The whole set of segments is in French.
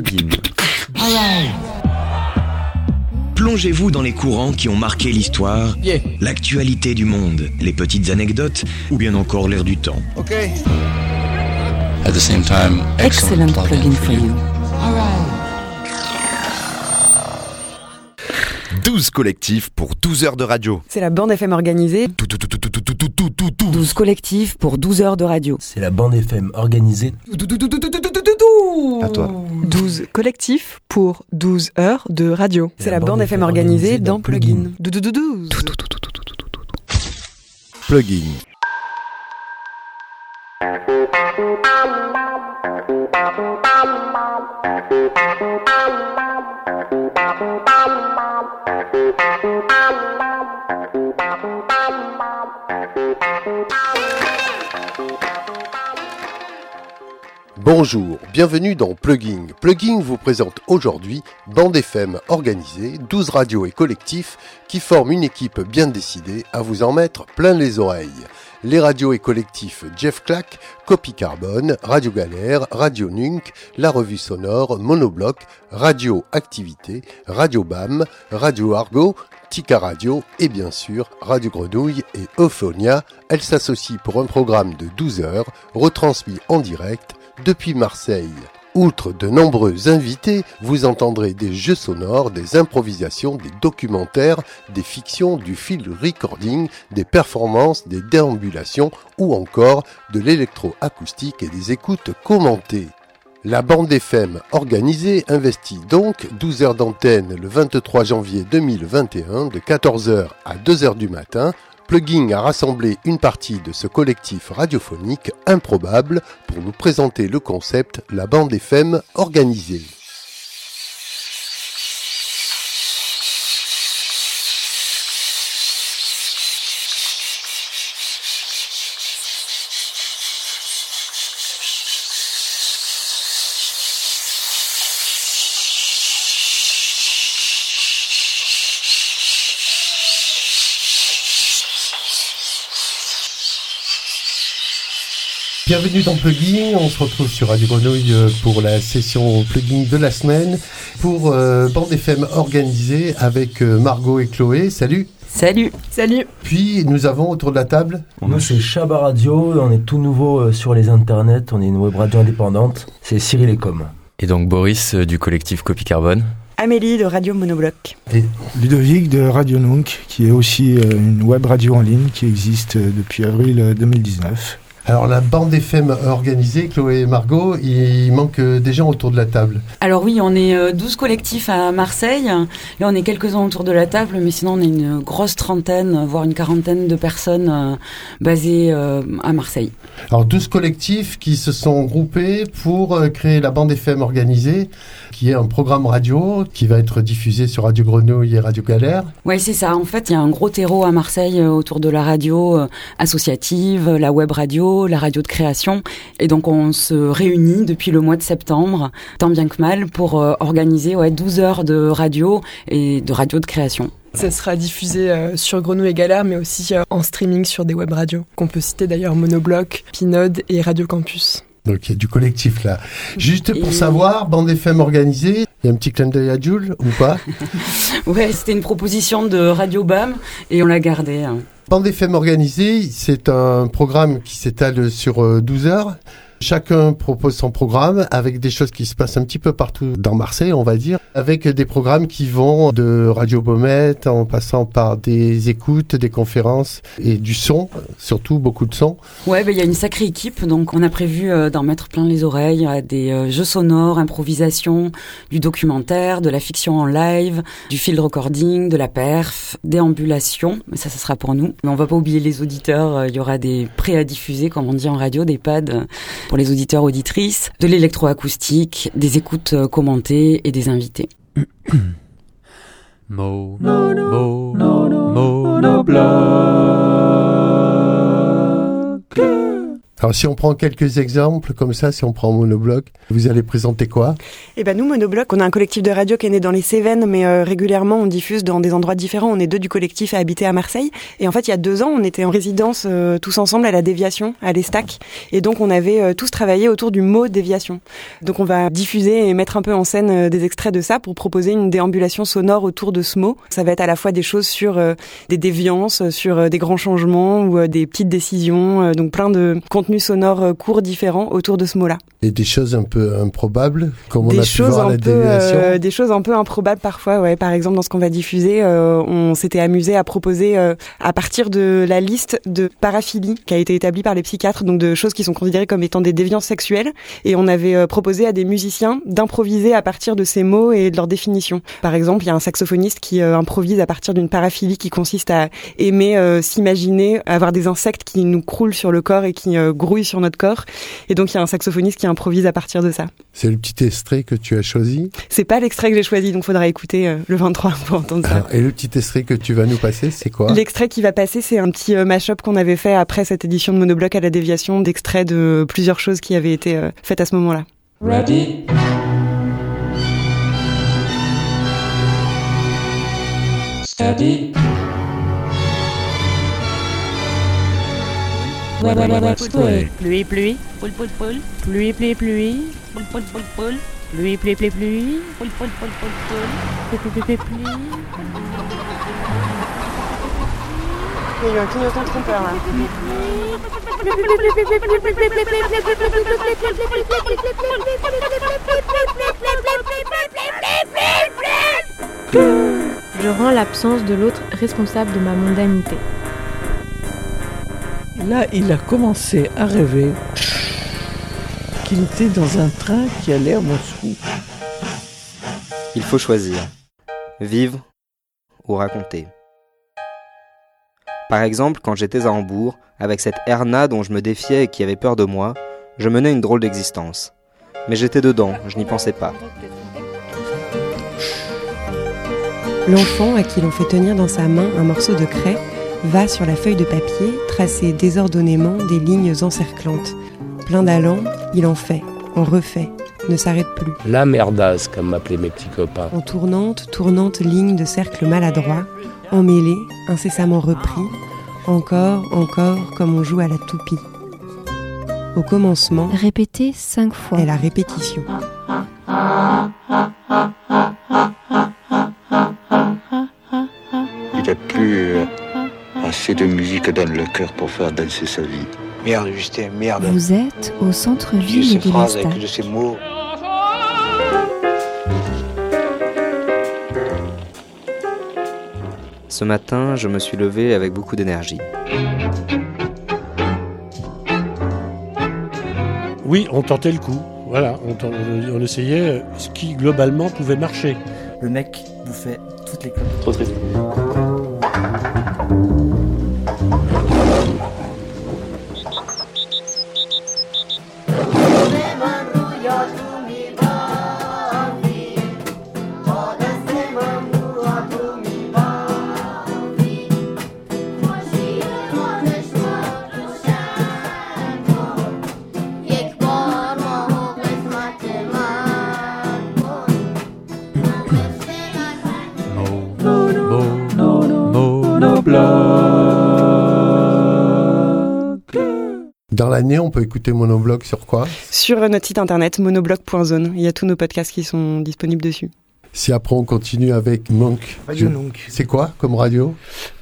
plugin. Plongez-vous dans les courants qui ont marqué l'histoire, l'actualité du monde, les petites anecdotes ou bien encore l'air du temps. At the same time, excellent, plugin, plugin for you. All right. 12 collectifs pour 12 heures de radio. C'est la bande FM organisée. 12 collectifs pour 12 heures de radio. C'est la bande FM organisée. À toi. 12 collectifs pour 12 heures de radio. C'est la bande FM organisée dans Plugin. 12. Plugin. Bonjour, bienvenue dans Plugin. Plugin vous présente aujourd'hui Bande FM organisée, 12 radios et collectifs qui forment une équipe bien décidée à vous en mettre plein les oreilles. Les radios et collectifs Jeff Clack, Copy Carbone, Radio Galère, Radio Nunk, La Revue Sonore, Monobloc, Radio Activité, Radio BAM, Radio Argo, Tika Radio et bien sûr Radio Grenouille et Euphonia. Elles s'associent pour un programme de 12 heures retransmis en direct depuis Marseille. Outre de nombreux invités, vous entendrez des jeux sonores, des improvisations, des documentaires, des fictions, du field recording, des performances, des déambulations ou encore de l'électroacoustique et des écoutes commentées. La bande FM organisée investit donc 12 heures d'antenne le 23 janvier 2021 de 14h à 2h du matin. Plugin a rassemblé une partie de ce collectif radiophonique improbable pour nous présenter le concept La bande FM organisée. Bienvenue dans Plugin, on se retrouve sur Radio Grenouille euh, pour la session Plugin de la semaine pour euh, Bande FM organisée avec euh, Margot et Chloé. Salut Salut Salut Puis nous avons autour de la table Nous, c'est Chaba Radio. On est tout nouveau euh, sur les internets. On est une web radio indépendante. C'est Cyril Ecom. Et donc Boris euh, du collectif Copy Carbone. Amélie de Radio Monobloc. Ludovic de Radio Nunk, qui est aussi euh, une web radio en ligne qui existe euh, depuis avril euh, 2019. Alors la bande FM organisée, Chloé et Margot, il manque euh, des gens autour de la table. Alors oui, on est euh, 12 collectifs à Marseille. Là, on est quelques-uns autour de la table, mais sinon, on est une grosse trentaine, voire une quarantaine de personnes euh, basées euh, à Marseille. Alors 12 collectifs qui se sont groupés pour euh, créer la bande FM organisée, qui est un programme radio qui va être diffusé sur Radio Grenouille et Radio Galère. Ouais, c'est ça. En fait, il y a un gros terreau à Marseille euh, autour de la radio euh, associative, la web radio, la radio de création. Et donc, on se réunit depuis le mois de septembre, tant bien que mal, pour euh, organiser ouais, 12 heures de radio et de radio de création. Ça sera diffusé euh, sur Grenouille et Galère, mais aussi euh, en streaming sur des web radios, qu'on peut citer d'ailleurs Monobloc, Pinode et Radio Campus. Donc il y a du collectif là. Juste pour Et- savoir, bande FM organisée, il y a un petit clin d'œil à Jules ou pas? Ouais, c'était une proposition de Radio BAM et on l'a gardée. hein. Bande FM organisée, c'est un programme qui s'étale sur euh, 12 heures. Chacun propose son programme avec des choses qui se passent un petit peu partout dans Marseille, on va dire, avec des programmes qui vont de Radio Baumette en passant par des écoutes, des conférences et du son, surtout beaucoup de son. Ouais, ben, il y a une sacrée équipe, donc on a prévu euh, d'en mettre plein les oreilles. A des euh, jeux sonores, improvisation, du documentaire, de la fiction en live, du field recording, de la perf, déambulation. Mais ça, ça sera pour nous. Mais on va pas oublier les auditeurs. euh, Il y aura des prêts à diffuser, comme on dit en radio, des pads pour les auditeurs auditrices, de l'électroacoustique, des écoutes euh, commentées et des invités. Mo. Alors si on prend quelques exemples comme ça, si on prend Monobloc, vous allez présenter quoi? Eh ben nous, Monobloc, on a un collectif de radio qui est né dans les Cévennes, mais euh, régulièrement on diffuse dans des endroits différents. On est deux du collectif à habiter à Marseille. Et en fait, il y a deux ans, on était en résidence euh, tous ensemble à la déviation, à l'Estac. Et donc on avait euh, tous travaillé autour du mot déviation. Donc on va diffuser et mettre un peu en scène euh, des extraits de ça pour proposer une déambulation sonore autour de ce mot. Ça va être à la fois des choses sur euh, des déviances, sur des grands changements ou des petites décisions. donc plein de contenus sonores euh, courts différents autour de ce mot-là. Et des choses un peu improbables, comme on des a pu voir à la peu euh, des choses un peu improbables parfois ouais. Par exemple dans ce qu'on va diffuser euh, on s'était amusé à proposer euh, à partir de la liste de paraphilie qui a été établie par les psychiatres donc de choses qui sont considérées comme étant des déviances sexuelles. Et on avait proposé à des musiciens d'improviser à partir de ces mots et de leur définition par exemple il y a un saxophoniste qui improvise à partir d'une paraphilie qui consiste à aimer s'imaginer avoir des insectes qui nous croulent sur le corps et qui grouillent sur notre corps et donc il y a un saxophoniste qui improvise à partir de ça C'est le petit extrait que tu as choisi. c'est pas l'extrait que j'ai choisi, donc faudra écouter euh, le 23 pour entendre ça. Alors, et le petit extrait que tu vas nous passer, c'est quoi? L'extrait qui va passer, c'est un petit euh, mash-up qu'on avait fait après cette édition de Monobloc à la déviation, d'extraits de plusieurs choses qui avaient été euh, faites à ce moment-là. Ready? Steady? Pluie, pluie, poule, poule, poule, pluie, pluie, pluie, poule, poule, poule, poule, pluie, pluie, pluie, pluie, poule, poule, poule, poule, poule, pluie, pluie, pluie, pluie. Il y a eu un clignotant trompeur là. Je rends l'absence de l'autre responsable de ma mondanité. Là, il a commencé à rêver qu'il était dans un train qui allait à Moscou. Il faut choisir. Vivre ou raconter. Par exemple, quand j'étais à Hambourg, avec cette Erna dont je me défiais et qui avait peur de moi, je menais une drôle d'existence. Mais j'étais dedans, je n'y pensais pas. L'enfant à qui l'on fait tenir dans sa main un morceau de craie va sur la feuille de papier tracer désordonnément des lignes encerclantes. Plein d'allant, il en fait, en refait, ne s'arrête plus. La merdasse, comme m'appelaient mes petits copains. En tournante, tournante ligne de cercles maladroits, emmêlés, incessamment repris, encore, encore, comme on joue à la toupie. Au commencement, Répétez cinq fois. est la répétition. Assez de musique dans le cœur pour faire danser sa vie. Merde, Justin, merde. Vous êtes au centre-ville ces de phrases avec de ces mots. Ce matin, je me suis levé avec beaucoup d'énergie. Oui, on tentait le coup. Voilà, on, ten- on- on essayait ce qui globalement pouvait marcher. Le mec bouffait toutes les clopes. Trop triste. On peut écouter Monobloc sur quoi? Sur notre site internet monobloc.zone, il y a tous nos podcasts qui sont disponibles dessus. Si après on continue avec Monk. Radio je- Nunc. C'est quoi comme radio?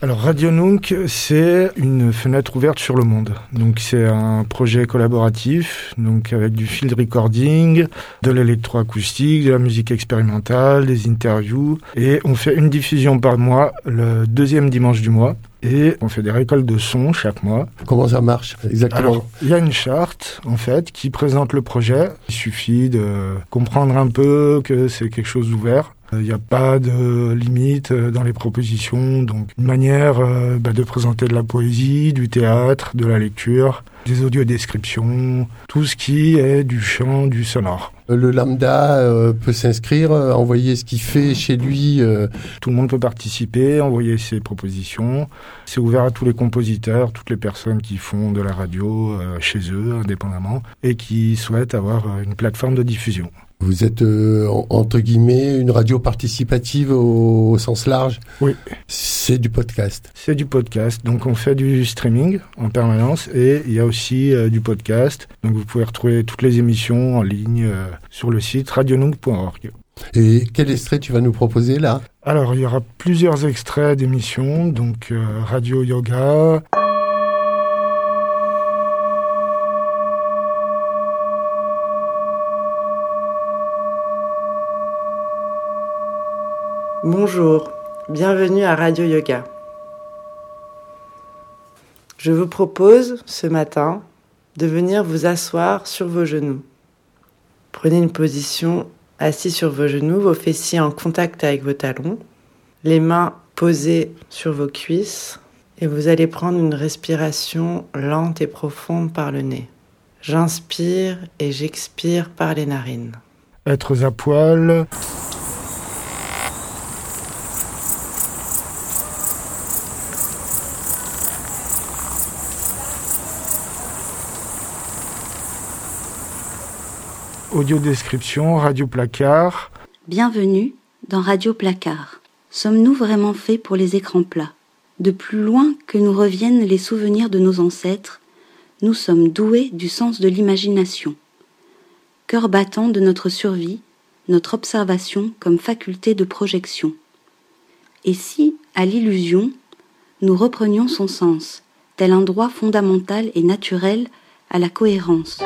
Alors Radio Nunc, c'est une fenêtre ouverte sur le monde. Donc c'est un projet collaboratif, donc avec du field recording, de l'électroacoustique, de la musique expérimentale, des interviews, et on fait une diffusion par mois, le deuxième dimanche du mois, et on fait des récoltes de sons chaque mois. Comment ça marche exactement Alors, il y a une charte, en fait, qui présente le projet. Il suffit de comprendre un peu que c'est quelque chose d'ouvert. Il n'y a pas de limite euh, dans les propositions, donc une manière euh, bah, de présenter de la poésie, du théâtre, de la lecture, des audiodescriptions, tout ce qui est du chant, du sonore. Le lambda euh, peut s'inscrire, euh, envoyer ce qu'il fait chez lui. euh, Tout le monde peut participer, envoyer ses propositions. C'est ouvert à tous les compositeurs, toutes les personnes qui font de la radio euh, chez eux, indépendamment, et qui souhaitent avoir euh, une plateforme de diffusion. Vous êtes euh, en- entre guillemets une radio participative au, au sens large. Oui. C'est du podcast. C'est du podcast, donc on fait du streaming en permanence et il y a aussi euh, du podcast. Donc vous pouvez retrouver toutes les émissions en ligne euh, sur le site radionook.org. Et quel extrait tu vas nous proposer là? Alors il y aura plusieurs extraits d'émissions, donc euh, Radio Yoga, Bonjour, bienvenue à Radio Yoga. Je vous propose ce matin de venir vous asseoir sur vos genoux. Prenez une position assis sur vos genoux, vos fessiers en contact avec vos talons, les mains posées sur vos cuisses et vous allez prendre une respiration lente et profonde par le nez. J'inspire et j'expire par les narines. Êtres à poil, audio-description, radio-placard, Bienvenue dans Radio Placard. Sommes-nous vraiment faits pour les écrans plats? De plus loin que nous reviennent les souvenirs de nos ancêtres, nous sommes doués du sens de l'imagination. Cœur battant de notre survie, notre observation comme faculté de projection. Et si, à l'illusion, nous reprenions son sens, tel un droit fondamental et naturel à la cohérence?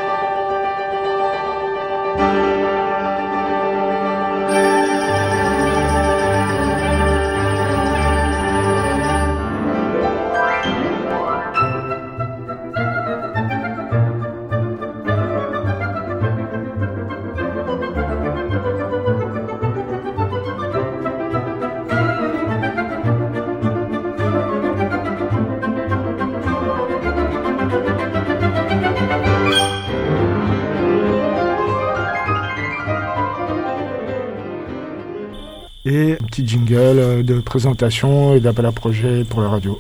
Présentation et d'appel à projet pour la radio.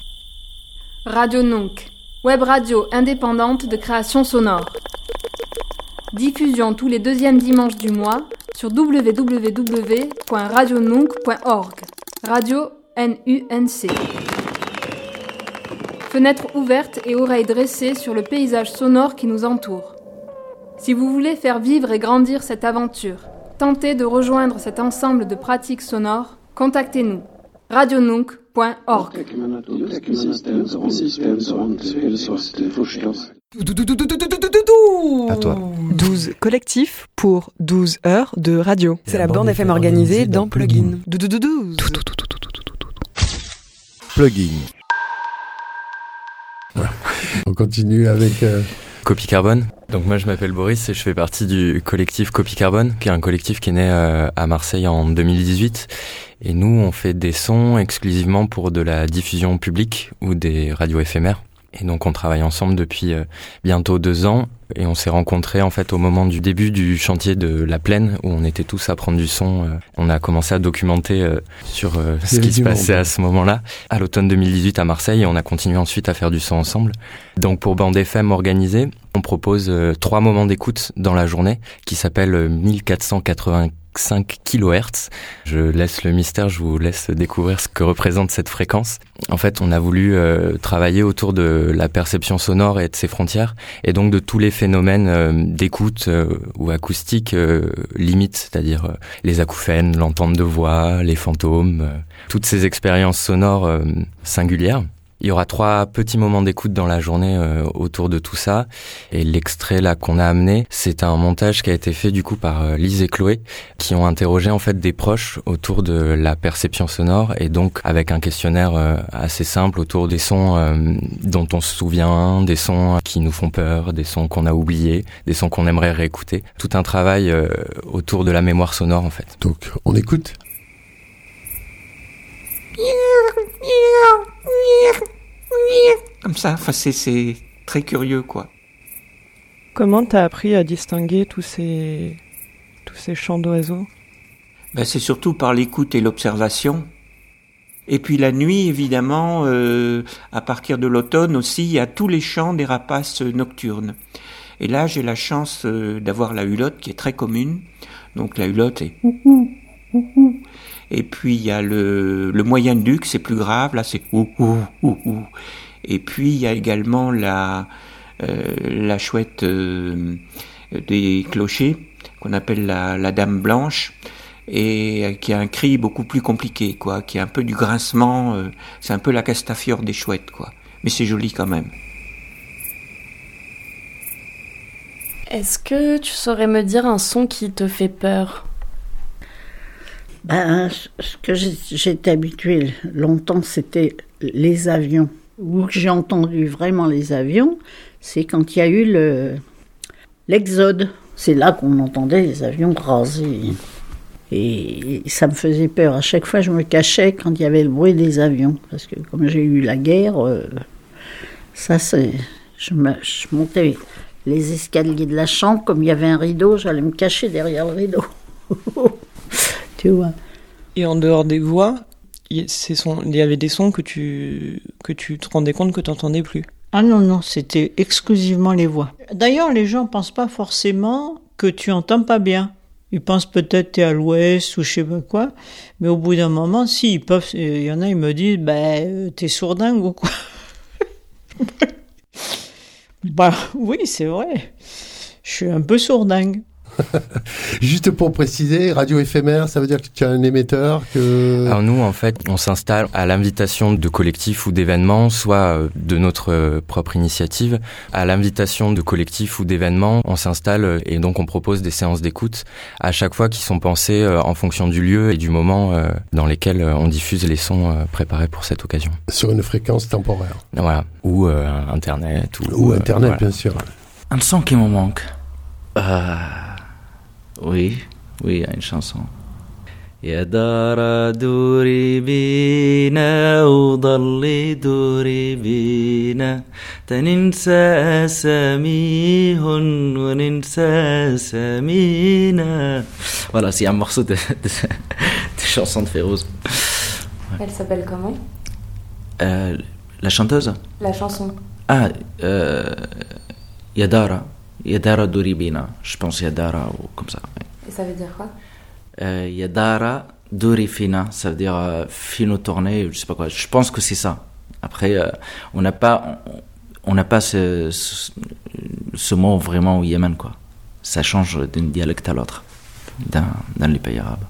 Radio Nunc, web radio indépendante de création sonore. Diffusion tous les deuxièmes dimanches du mois sur www.radionunc.org. Radio N-U-N-C. Fenêtre ouverte et oreilles dressées sur le paysage sonore qui nous entoure. Si vous voulez faire vivre et grandir cette aventure, tentez de rejoindre cet ensemble de pratiques sonores, contactez-nous. radionunc.org. À toi. 12 collectifs pour 12 heures de radio. C'est la bande FM organisée dans Plugin. Plugin. On continue avec. euh, Copie Carbone. Donc moi je m'appelle Boris et je fais partie du collectif Copie Carbone, qui est un collectif qui est né euh, à Marseille en 2018. Et nous, on fait des sons exclusivement pour de la diffusion publique ou des radios éphémères. Et donc on travaille ensemble depuis euh, bientôt deux ans et on s'est rencontrés en fait au moment du début du chantier de la plaine où on était tous à prendre du son. Euh. On a commencé à documenter euh, sur ce qui se passait à ce moment-là à l'automne 2018 à Marseille et on a continué ensuite à faire du son ensemble. Donc pour Bande FM organisée, on propose trois moments d'écoute dans la journée qui s'appellent 1495 5 kHz. Je laisse le mystère, je vous laisse découvrir ce que représente cette fréquence. En fait, on a voulu euh, travailler autour de la perception sonore et de ses frontières, et donc de tous les phénomènes euh, d'écoute euh, ou acoustique limite, c'est-à-dire les acouphènes, l'entente de voix, les fantômes, toutes ces expériences sonores singulières. Il y aura trois petits moments d'écoute dans la journée euh, autour de tout ça. Et l'extrait là qu'on a amené, c'est un montage qui a été fait du coup par euh, Lise et Chloé, qui ont interrogé en fait des proches autour de la perception sonore et donc avec un questionnaire euh, assez simple autour des sons euh, dont on se souvient, des sons qui nous font peur, des sons qu'on a oubliés, des sons qu'on aimerait réécouter. Tout un travail euh, autour de la mémoire sonore en fait. Donc on écoute Comme ça, enfin, c'est- très curieux, quoi. Comment t'as appris à distinguer tous ces, tous ces chants d'oiseaux? Ben, c'est surtout par l'écoute et l'observation. Et puis la nuit, évidemment, euh, à partir de l'automne aussi, il y a tous les chants des rapaces nocturnes. Et là, j'ai la chance euh, d'avoir la hulotte qui est très commune. Donc la hulotte est. Et puis il y a le, le moyen duc, c'est plus grave, là c'est ouhou, ouhou. Et puis il y a également la, euh, la chouette euh, des clochers, qu'on appelle la, dame blanche, et euh, qui a un cri beaucoup plus compliqué, quoi, qui a un peu du grincement, c'est un peu la castafiore des chouettes, quoi. Mais c'est joli quand même. Est-ce que tu saurais me dire un son qui te fait peur? Ben, ce que j'étais habituée longtemps, c'était les avions. Où j'ai entendu vraiment les avions, c'est quand il y a eu le l'exode. C'est là qu'on entendait les avions raser. Et ça me faisait peur. À chaque fois, je me cachais quand il y avait le bruit des avions. Parce que comme j'ai eu la guerre, euh, ça. Je, me- je montais les escaliers de la chambre, comme il y avait un rideau, j'allais me cacher derrière le rideau. tu vois. Et en dehors des voix, il y avait des sons que tu, que tu te rendais compte que tu n'entendais plus. Ah non, non, c'était exclusivement les voix. D'ailleurs, les gens pensent pas forcément que tu entends pas bien. Ils pensent peut-être que tu es à l'ouest ou je sais pas quoi, mais au bout d'un moment, si, ils peuvent, il y en a, ils me disent, ben, euh, t'es sourdingue ou quoi Bah oui, c'est vrai. Je suis un peu sourdingue. Juste pour préciser, radio éphémère, ça veut dire que tu as un émetteur que... Alors nous, en fait, on s'installe à l'invitation de collectifs ou d'événements, soit euh, de notre euh, propre initiative. À l'invitation de collectifs ou d'événements, on s'installe euh, et donc on propose des séances d'écoute à chaque fois qui sont pensées en fonction du lieu et du moment dans lesquels on diffuse les sons préparés pour cette occasion. Sur une fréquence temporaire. Voilà. Ou euh, Internet. Ou, Ou euh, Internet, voilà. bien sûr. Un son qui me manque. Euh, oui, oui, il y a une chanson. يا دار دوري بينا وضلي دوري بينا تننسى أساميهن وننسى سمينا Voilà, c'est un morceau de, de, de chanson de Férouz. Elle s'appelle comment Euh, la chanteuse La chanson. Ah, euh, Yadara. Yadara Doribina. Je pense Yadara ou comme ça. Et ça veut dire quoi? Euh, Yadara Dorifina. Ça veut dire euh, fino tourné, je sais pas quoi. Je pense que c'est ça. Après, euh, on n'a pas, on on n'a pas ce, ce, ce mot vraiment au Yémen, quoi. Ça change d'un dialecte à l'autre, dans, dans les pays arabes.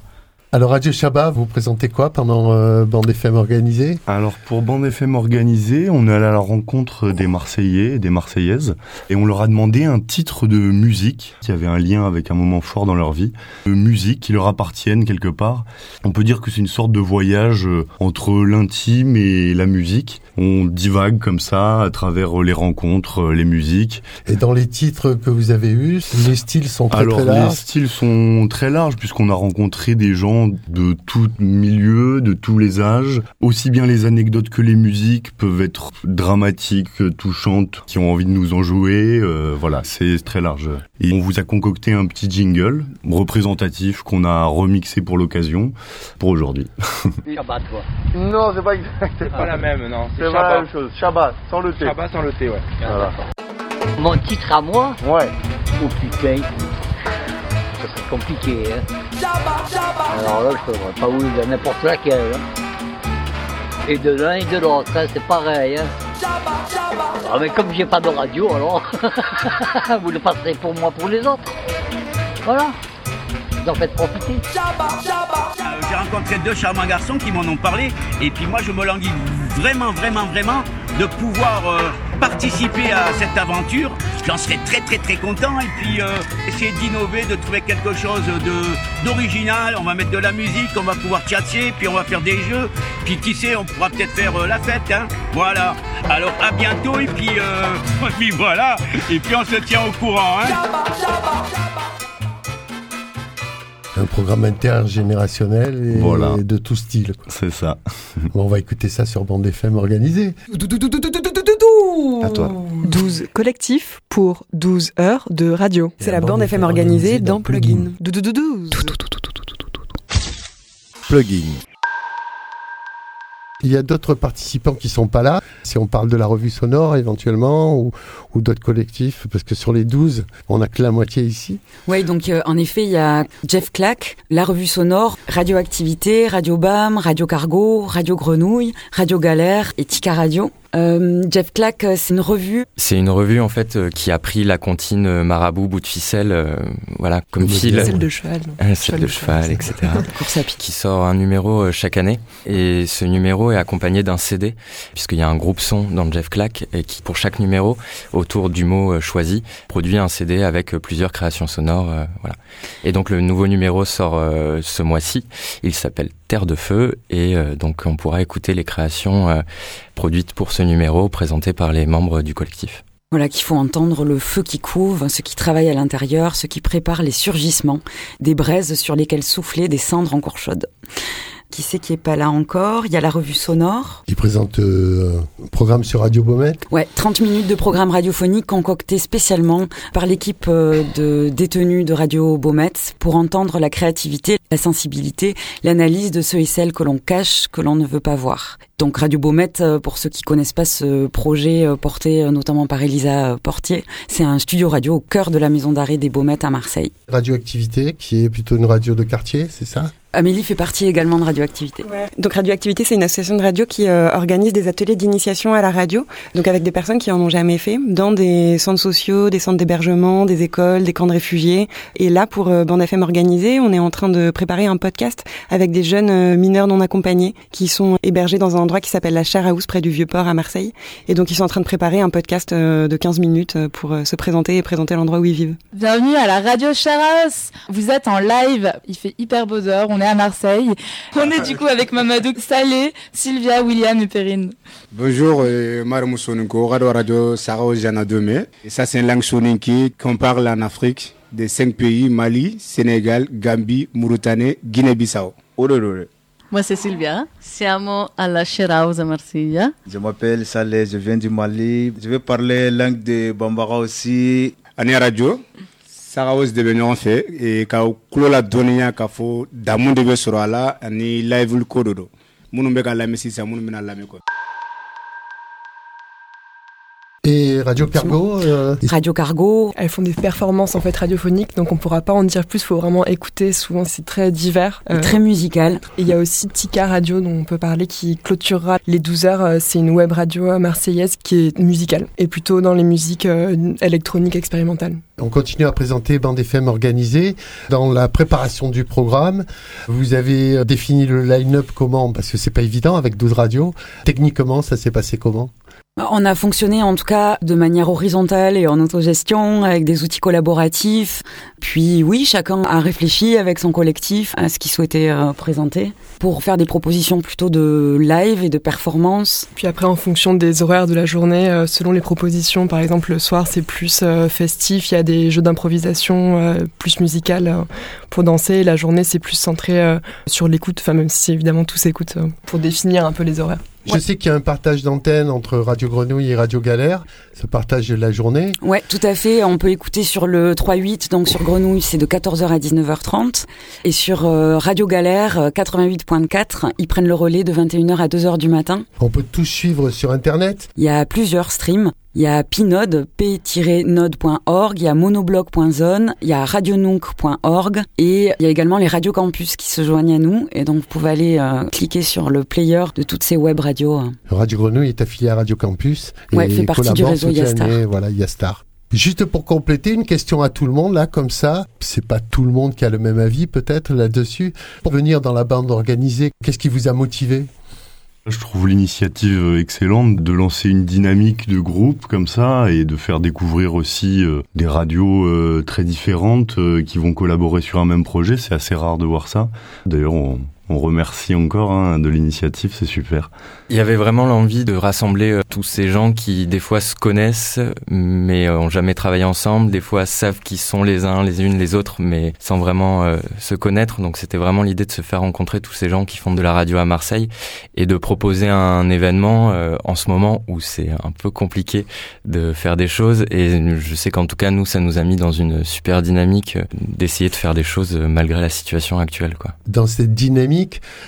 Alors Radio Shabbat, vous présentez quoi pendant euh, Bande FM organisée? Alors pour Bande FM organisée, on est allé à la rencontre des Marseillais et des Marseillaises et on leur a demandé un titre de musique qui avait un lien avec un moment fort dans leur vie, de musique qui leur appartienne quelque part. On peut dire que c'est une sorte de voyage euh, entre l'intime et la musique. On divague comme ça à travers les rencontres, euh, les musiques. Et dans les titres que vous avez eus, les styles sont très Alors très les larges? styles sont très larges puisqu'on a rencontré des gens de tout milieu, de tous les âges. Aussi bien les anecdotes que les musiques peuvent être dramatiques, touchantes, qui ont envie de nous en jouer. Euh, voilà, c'est très large. Et on vous a concocté un petit jingle représentatif qu'on a remixé pour l'occasion, pour aujourd'hui. Shabbat, toi. Non, c'est pas exact. C'est pas la même, non. C'est pas la même chose. Shabbat, sans le thé. Shabbat sans le thé, ouais. Voilà. Mon titre à moi Ouais. Oh putain. Ça serait compliqué, hein. Alors là, je ne pas où de n'importe laquelle. Et de l'un et de l'autre, hein, c'est pareil. Hein. Ah, mais comme j'ai pas de radio, alors vous le passerez pour moi pour les autres. Voilà. Vous en faites profiter. Euh, J'ai rencontré deux charmants garçons qui m'en ont parlé et puis moi je me languis vraiment, vraiment, vraiment de pouvoir euh, participer à cette aventure. J'en serais très, très, très content et puis euh, essayer d'innover, de trouver quelque chose de d'original. On va mettre de la musique, on va pouvoir tchatcher, puis on va faire des jeux. Puis qui sait, on pourra peut-être faire euh, la fête. Hein voilà. Alors à bientôt et puis, voilà. Et puis on se tient au courant. Hein Un programme intergénérationnel et Voilà. de tout style. C'est ça. on va écouter ça sur Bande FM organisée. À toi. 12 collectifs pour 12 heures de radio. C'est la bande FM organisée dans Plugin. Doudoudou. Plugin. Il y a d'autres participants qui sont pas là. Si on parle de la revue sonore éventuellement ou, d'autres collectifs, parce que sur les 12, on a que la moitié ici. Oui, donc euh, en effet, il y a Jeff Clack, la revue sonore, Radioactivité, Radio BAM, Radio Cargo, Radio Grenouille, Radio Galère et Tika Radio. Euh, Jeff Clack, euh, c'est une revue. C'est une revue en fait euh, qui a pris la comptine marabout, bout de ficelle, euh, voilà, comme fil. Selle de cheval. Euh, Cheval Selle de cheval, etc. Course à pied. qui sort un numéro euh, chaque année. Et ce numéro est accompagné d'un CD, puisqu'il y a un groupe son dans Jeff Clack, et qui, pour chaque numéro, autour du mot euh, choisi, produit un CD avec euh, plusieurs créations sonores. euh, voilà. Et donc le nouveau numéro sort euh, ce mois-ci. Il s'appelle Terre de Feu, et euh, donc on pourra écouter les créations euh, produites pour ce numéro, présentées par les membres du collectif. Voilà, qu'il faut entendre le feu qui couve, ceux qui travaillent à l'intérieur, ceux qui préparent les surgissements, des braises sur lesquelles souffler des cendres encore chaudes. Qui c'est qui est pas là encore? Il y a la revue sonore. Qui présente euh, un programme sur Radio Beaumet. Ouais, 30 minutes de programme radiophonique concocté spécialement par l'équipe euh, de détenus de Radio Beaumet pour entendre la créativité, la sensibilité, l'analyse de ceux et celles que l'on cache, que l'on ne veut pas voir. Donc Radio Beaumet, euh, pour ceux qui connaissent pas ce projet porté notamment par Elisa Portier, c'est un studio radio au cœur de la maison d'arrêt des Baumettes à Marseille. Radioactivité, qui est plutôt une radio de quartier, c'est ça? Amélie fait partie également de Radioactivité. Donc Radioactivité, c'est une association de radio qui euh, organise des ateliers d'initiation à la radio, donc avec des personnes qui en ont jamais fait, dans des centres sociaux, des centres d'hébergement, des écoles, des camps de réfugiés. Et là, pour euh, Bande FM organisée, on est en train de préparer un podcast avec des jeunes euh, mineurs non accompagnés qui sont hébergés dans un endroit qui s'appelle la House près du Vieux-Port à Marseille. Et donc ils sont en train de préparer un podcast euh, de 15 minutes euh, pour euh, se présenter et présenter l'endroit où ils vivent. Bienvenue à la radio Charas. Vous êtes en live. Il fait hyper beau dehors. On est à Marseille. On est du coup avec Mamadou Salé, Sylvia, William et Perrine. Bonjour, euh, Maramou Sonunko, Radio Radio Sarao Jana Dome. Et ça, c'est une langue soninké qu'on parle en Afrique, des cinq pays Mali, Sénégal, Gambie, Mauritanie, Guinée-Bissau. Ololole. Moi, c'est Sylvia. Siamo alla Sheraus à Marseille. Je m'appelle Saleh, je viens du Mali. Je vais parler langue de Bambara aussi. Ani radio, Sarao de bɛ ɲɔgɔn fɛ ka kulo la dɔnniya k'a fɔ damu de bɛ sɔrɔ a la ani live ko de don minnu bɛ ka lamɛn sisan minnu bɛna lamɛn kɔ Et Radio Cargo euh, Radio Cargo. Elles font des performances en fait radiophoniques, donc on pourra pas en dire plus. Faut vraiment écouter. Souvent, c'est très divers, Et très musical. Et il y a aussi Tika Radio dont on peut parler qui clôturera les 12 heures. Euh, C'est une web radio marseillaise qui est musicale et plutôt dans les musiques euh, électroniques expérimentales. On continue à présenter Bande FM organisée. Dans la préparation du programme, vous avez euh, défini le line-up comment? Parce que c'est pas évident avec 12 radios. Techniquement, ça s'est passé comment? On a fonctionné en tout cas de manière horizontale et en autogestion avec des outils collaboratifs. Puis oui, chacun a réfléchi avec son collectif à ce qu'il souhaitait euh, présenter pour faire des propositions plutôt de live et de performance. Puis après, en fonction des horaires de la journée, euh, selon les propositions, par exemple le soir c'est plus euh, festif, il y a des jeux d'improvisation euh, plus musical pour danser, la journée c'est plus centré sur l'écoute, enfin même si évidemment tout s'écoute, pour définir un peu les horaires. Je sais qu'il y a un partage d'antenne entre Radio Grenouille et Radio Galère, ce partage de la journée. Ouais, tout à fait. On peut écouter sur le 3-8, donc sur Grenouille, c'est de 14h à 19h30. Et sur Radio Galère, 88. Ils prennent le relais de 21h à 2h du matin. On peut tout suivre sur Internet. Il y a plusieurs streams. Il y a Pinode, p-node.org, il y a monoblog.zone, il y a radiononc.org et il y a également les radios campus qui se joignent à nous. Et donc, vous pouvez aller euh, cliquer sur le player de toutes ces web radios. Radio Grenouille est affilié à Radio Campus. Et fait partie du réseau Yastar. Voilà, Yastar. Juste pour compléter, une question à tout le monde, là, comme ça. C'est pas tout le monde qui a le même avis, peut-être, là-dessus. Pour venir dans la bande organisée, qu'est-ce qui vous a motivé? Je trouve l'initiative euh, excellente de lancer une dynamique de groupe comme ça et de faire découvrir aussi euh, des radios euh, très différentes qui vont collaborer sur un même projet. C'est assez rare de voir ça. D'ailleurs, On remercie encore hein, de l'initiative, c'est super. Il y avait vraiment l'envie de rassembler euh, tous ces gens qui des fois se connaissent mais euh, ont jamais travaillé ensemble, des fois savent qui sont les uns, les unes, les autres, mais sans vraiment euh, se connaître. Donc c'était vraiment l'idée de se faire rencontrer tous ces gens qui font de la radio à Marseille et de proposer un événement en ce moment où c'est un peu compliqué de faire des choses. Et je sais qu'en tout cas nous, ça nous a mis dans une super dynamique d'essayer de faire des choses malgré la situation actuelle. Quoi. Dans cette dynamique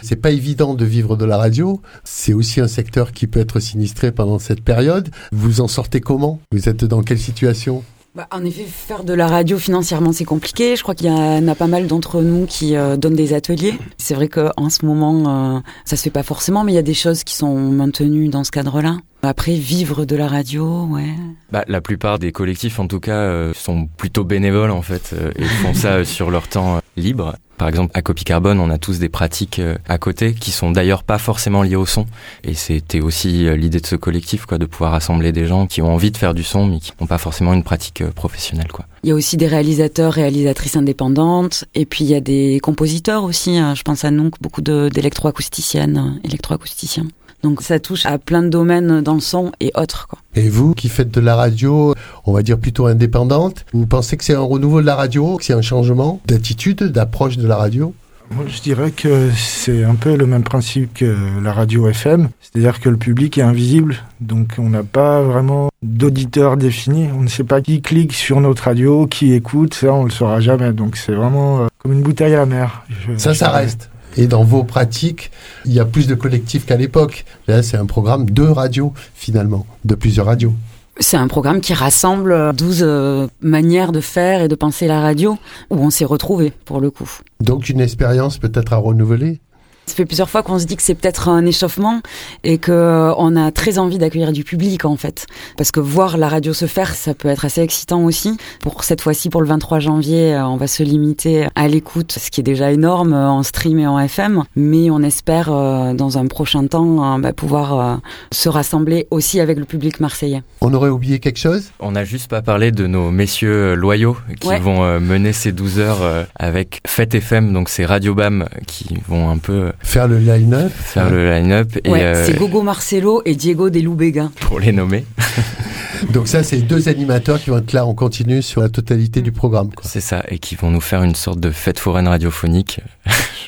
c'est pas évident de vivre de la radio. C'est aussi un secteur qui peut être sinistré pendant cette période. Vous en sortez comment? Vous êtes dans quelle situation? Bah, en effet, faire de la radio financièrement, c'est compliqué. Je crois qu'il y en a pas mal d'entre nous qui euh, donnent des ateliers. C'est vrai qu'en ce moment, euh, ça se fait pas forcément, mais il y a des choses qui sont maintenues dans ce cadre-là. Après, vivre de la radio, ouais. Bah, la plupart des collectifs, en tout cas, euh, sont plutôt bénévoles, en fait, et font ça sur leur temps libre. Par exemple, à Copie Carbone, on a tous des pratiques euh, à côté qui sont d'ailleurs pas forcément liées au son. Et c'était aussi euh, l'idée de ce collectif, quoi, de pouvoir rassembler des gens qui ont envie de faire du son, mais qui n'ont pas forcément une pratique euh, professionnelle, quoi. Il y a aussi des réalisateurs, réalisatrices indépendantes, et puis il y a des compositeurs aussi. Hein. Je pense à nous, beaucoup d'électroacousticiennes, électroacousticiens. Donc ça touche à plein de domaines dans le son et autres. Quoi. Et vous qui faites de la radio, on va dire plutôt indépendante, vous pensez que c'est un renouveau de la radio, que c'est un changement d'attitude, d'approche de la radio? Moi, je dirais que c'est un peu le même principe que la radio FM, c'est-à-dire que le public est invisible, donc on n'a pas vraiment d'auditeur défini, on ne sait pas qui clique sur notre radio, qui écoute, ça on le saura jamais, donc c'est vraiment euh, comme une bouteille à la mer. ça, ça reste. Et dans vos pratiques, il y a plus de collectifs qu'à l'époque. Là, c'est un programme de radio, finalement, de plusieurs radios. C'est un programme qui rassemble 12 euh, manières de faire et de penser la radio, où on s'est retrouvés, pour le coup. Donc une expérience peut-être à renouveler? Ça fait plusieurs fois qu'on se dit que c'est peut-être un échauffement et que euh, on a très envie d'accueillir du public en fait, parce que voir la radio se faire, ça peut être assez excitant aussi. Pour cette fois-ci, pour le 23 janvier, euh, on va se limiter à l'écoute, ce qui est déjà énorme euh, en stream et en FM, mais on espère dans un prochain temps bah, pouvoir se rassembler aussi avec le public marseillais. On aurait oublié quelque chose? On n'a juste pas parlé de nos messieurs loyaux qui vont mener ces 12 heures avec Fête FM, donc c'est Radio Bam qui vont un peu Faire le line-up. Faire le line-up. Ouais, euh, c'est Gogo Marcelo et Diego Delubega. Pour les nommer. Donc ça, c'est deux animateurs qui vont être là en continu sur la totalité du programme. C'est ça, et qui vont nous faire une sorte de fête foraine radiophonique.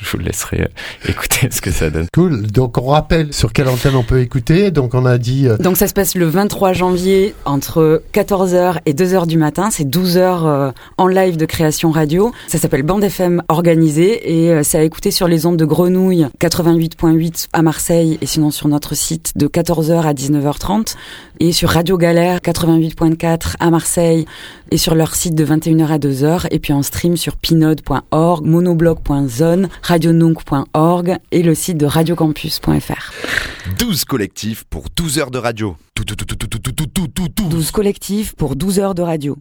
Je vous laisserai euh, écouter ce que ça donne. Cool. Donc on rappelle sur quelle antenne on peut écouter. Donc on a dit. Euh, Donc ça se passe le 23 janvier entre 14h et 2h du matin. C'est 12 h en live de création radio. Ça s'appelle Bande FM organisée et c'est à écouter sur les ondes de Grenouille 88.8 à Marseille et sinon sur notre site de 14h à 19h30 et sur Radio Galère 88.4 à Marseille et sur leur site de 21h à 2h et puis en stream sur pinode.org, monoblog.zone, radionunk.org et le site de radiocampus.fr. 12 collectifs pour 12 heures de radio. 12 collectifs pour 12 heures de radio.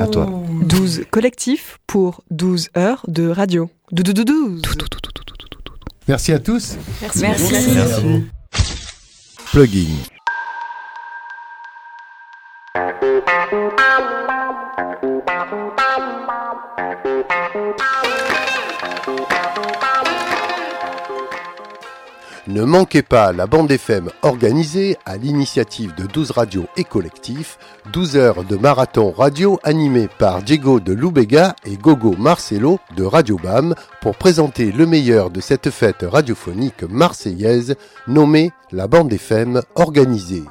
À toi. 12 collectifs pour 12 heures de radio. Merci à tous. Merci. Merci. Merci. Plugin. Ne manquez pas la bande FM organisée à l'initiative de 12 radios et collectifs, 12 heures de marathon radio animé par Diego de Lubega et Gogo Marcelo de Radio Bam pour présenter le meilleur de cette fête radiophonique marseillaise nommée la bande FM organisée.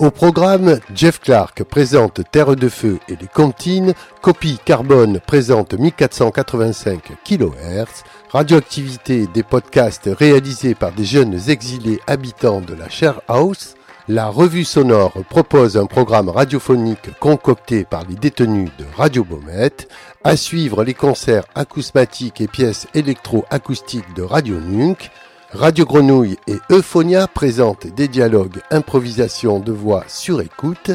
Au programme, Jeff Clark présente Terre de Feu et les Comptines, Copie Carbone présente 1485 kHz, Radioactivité des podcasts réalisés par des jeunes exilés habitants de la Share House, la revue sonore propose un programme radiophonique concocté par les détenus de Radio Baumette, à suivre les concerts acousmatiques et pièces électro-acoustiques de Radio Nunk, Radio Grenouille et Euphonia présentent des dialogues improvisation de voix sur écoute.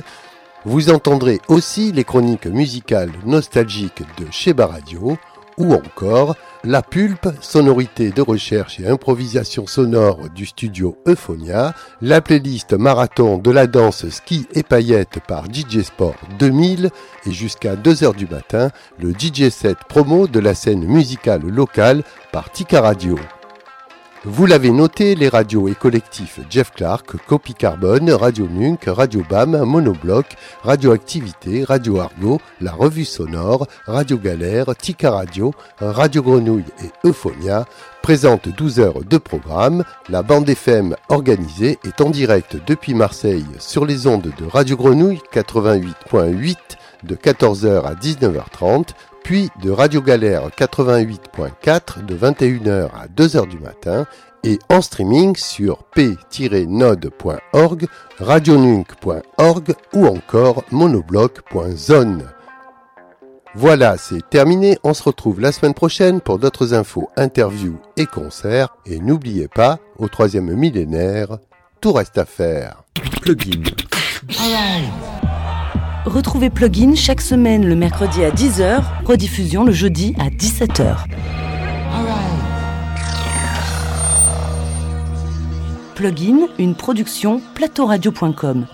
Vous entendrez aussi les chroniques musicales nostalgiques de Sheba Radio ou encore La Pulpe, sonorité de recherche et improvisation sonore du studio Euphonia, la playlist marathon de la danse ski et paillettes par DJ Sport 2000 et jusqu'à 2h du matin, le DJ set promo de la scène musicale locale par Tika Radio. Vous l'avez noté, les radios et collectifs Jeff Clark, Copy Carbone, Radio Nunk, Radio BAM, Monobloc, Radioactivité, Radio Argo, La Revue Sonore, Radio Galère, Tika Radio, Radio Grenouille et Euphonia présentent 12 heures de programme. La bande FM organisée est en direct depuis Marseille sur les ondes de Radio Grenouille 88.8 de 14h à 19h30 puis de Radio Galère 88.4 de 21h à 2h du matin et en streaming sur p-node.org, radionunk.org ou encore monobloc.zone. Voilà, c'est terminé. On se retrouve la semaine prochaine pour d'autres infos, interviews et concerts. Et n'oubliez pas, au troisième millénaire, tout reste à faire. Plugin. Retrouvez Plugin chaque semaine le mercredi à 10h, rediffusion le jeudi à 17h. Plugin, une production plateauradio.com.